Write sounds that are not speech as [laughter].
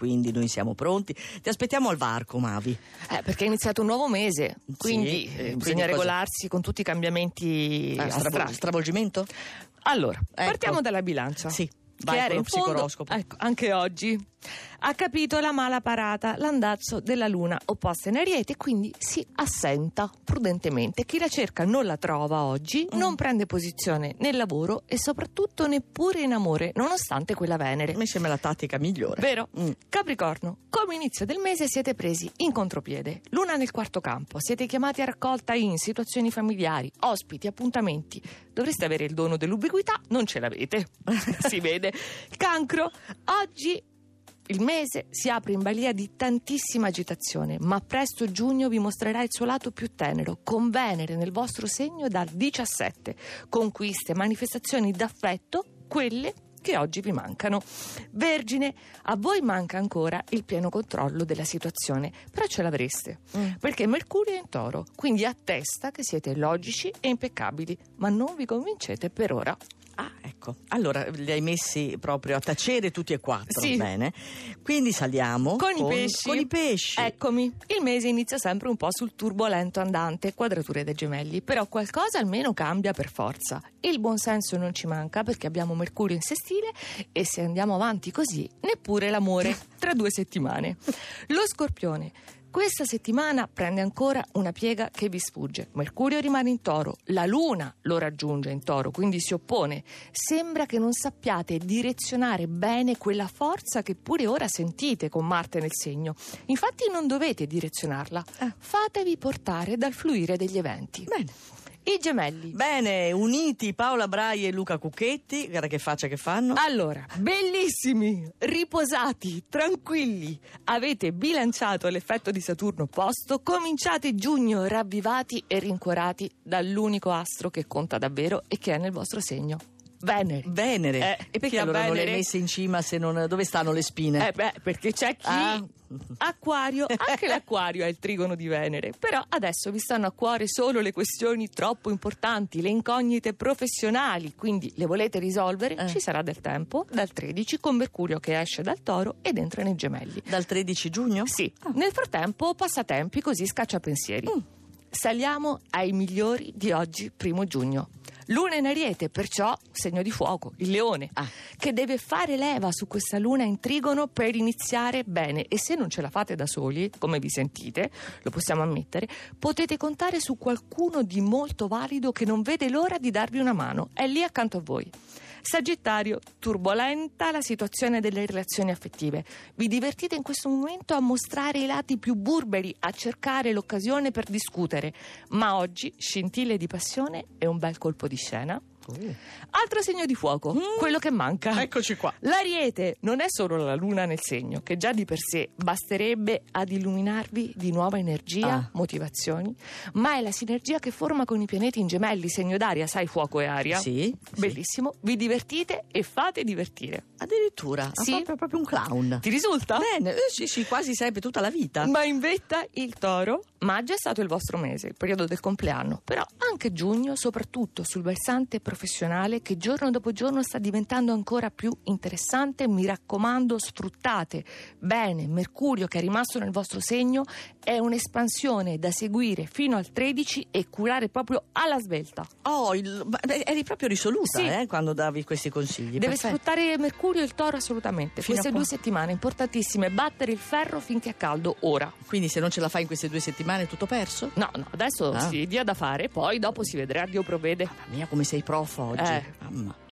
quindi noi siamo pronti. Ti aspettiamo al varco, Mavi. Eh, perché è iniziato un nuovo mese, quindi Sì, eh, bisogna cosa- regolarsi con tutti i cambiamenti Ah, stravo- stravolgimento? Allora, Ecco. partiamo dalla bilancia. Sì, Che vai era con lo in fondo-. Ecco, anche oggi ha capito la mala parata, l'andazzo della luna opposta in ariete, quindi si assenta prudentemente. Chi la cerca non la trova oggi, Mm. non prende posizione nel lavoro e soprattutto neppure in amore, nonostante quella Venere. Mi sembra la tattica migliore. Vero? Mm. Capricorno, come inizio del mese siete presi in contropiede. Luna nel quarto campo, siete chiamati a raccolta in situazioni familiari, ospiti, appuntamenti. Dovreste avere il dono dell'ubiquità, non ce l'avete. [laughs] si vede. Cancro, oggi il mese si apre in balia di tantissima agitazione, ma presto giugno vi mostrerà il suo lato più tenero, con Venere nel vostro segno dal 17. Conquiste, manifestazioni d'affetto, quelle che oggi vi mancano. Vergine, a voi manca ancora il pieno controllo della situazione, però ce l'avreste, Mm. perché Mercurio è in toro, quindi attesta che siete logici e impeccabili, ma non vi convincete per ora. Ah, ecco. Allora li hai messi proprio a tacere tutti e quattro. Sì. Bene. Quindi saliamo Con, i pesci. Con i pesci. Eccomi. Il mese inizia sempre un po' sul turbolento andante, quadrature dei gemelli, però qualcosa almeno cambia per forza. Il buonsenso non ci manca perché abbiamo Mercurio in sestile e se andiamo avanti così, neppure l'amore [laughs] tra due settimane. Lo scorpione. Questa settimana prende ancora una piega che vi sfugge. Mercurio rimane in toro, la luna lo raggiunge in toro, quindi si oppone. Sembra che non sappiate direzionare bene quella forza che pure ora sentite con Marte nel segno. Infatti non dovete direzionarla, Eh. fatevi portare dal fluire degli eventi. Bene. I gemelli. Bene, uniti Paola Brai e Luca Cucchetti. Guarda che faccia che fanno. Allora, bellissimi, riposati, tranquilli. Avete bilanciato l'effetto di Saturno opposto, cominciate giugno ravvivati e rincuorati dall'unico astro che conta davvero e che è nel vostro segno. Venere. Venere. Eh, e perché allora non le hai Venere? messe in cima se non. dove stanno le spine? Eh beh, perché c'è chi Ah. Acquario, anche l'acquario è il trigono di Venere, però adesso vi stanno a cuore solo le questioni troppo importanti, le incognite professionali, quindi le volete risolvere, Eh. ci sarà del tempo, dal 13 con Mercurio che esce dal Toro ed entra nei Gemelli. Dal 13 giugno? Sì, nel frattempo passatempi così scaccia pensieri. Mm. Saliamo ai migliori di oggi, primo giugno. Luna in Ariete, perciò segno di fuoco, il leone, Ah. che deve fare leva su questa luna in trigono per iniziare bene. E se non ce la fate da soli, come vi sentite, lo possiamo ammettere, potete contare su qualcuno di molto valido che non vede l'ora di darvi una mano. È lì accanto a voi. Sagittario, turbolenta la situazione delle relazioni affettive. Vi divertite in questo momento a mostrare i lati più burberi, a cercare l'occasione per discutere. Ma oggi scintille di passione e un bel colpo di scena. Altro segno di fuoco, quello che manca. Eccoci qua. L'ariete non è solo la luna nel segno, che già di per sé basterebbe ad illuminarvi di nuova energia, Ah. motivazioni, ma è la sinergia che forma con i pianeti in gemelli, segno d'aria, sai, fuoco e aria. Sì. Bellissimo, vi divertite e fate divertire. Addirittura. Sì. Proprio, proprio un clown. Ti risulta? Bene, eh, sì, sì, quasi sempre tutta la vita. Ma in vetta il toro, maggio è stato il vostro mese, il periodo del compleanno, però anche giugno, soprattutto sul versante professionale che giorno dopo giorno sta diventando ancora più interessante, mi raccomando sfruttate bene Mercurio che è rimasto nel vostro segno, è un'espansione da seguire fino al 13 e curare proprio alla svelta. Oh, il- eri proprio risoluta Sì. eh, quando davi questi consigli. Deve Perfetto. sfruttare Mercurio e il toro assolutamente. Fino Queste due settimane importantissime, battere il ferro finché è caldo ora. Quindi se non ce la fai in queste due settimane è tutto perso? No, no, adesso Ah. si dia da fare, poi dopo si vedrà, Dio provvede. Mamma mia, come sei prof oggi. Eh. Mamma.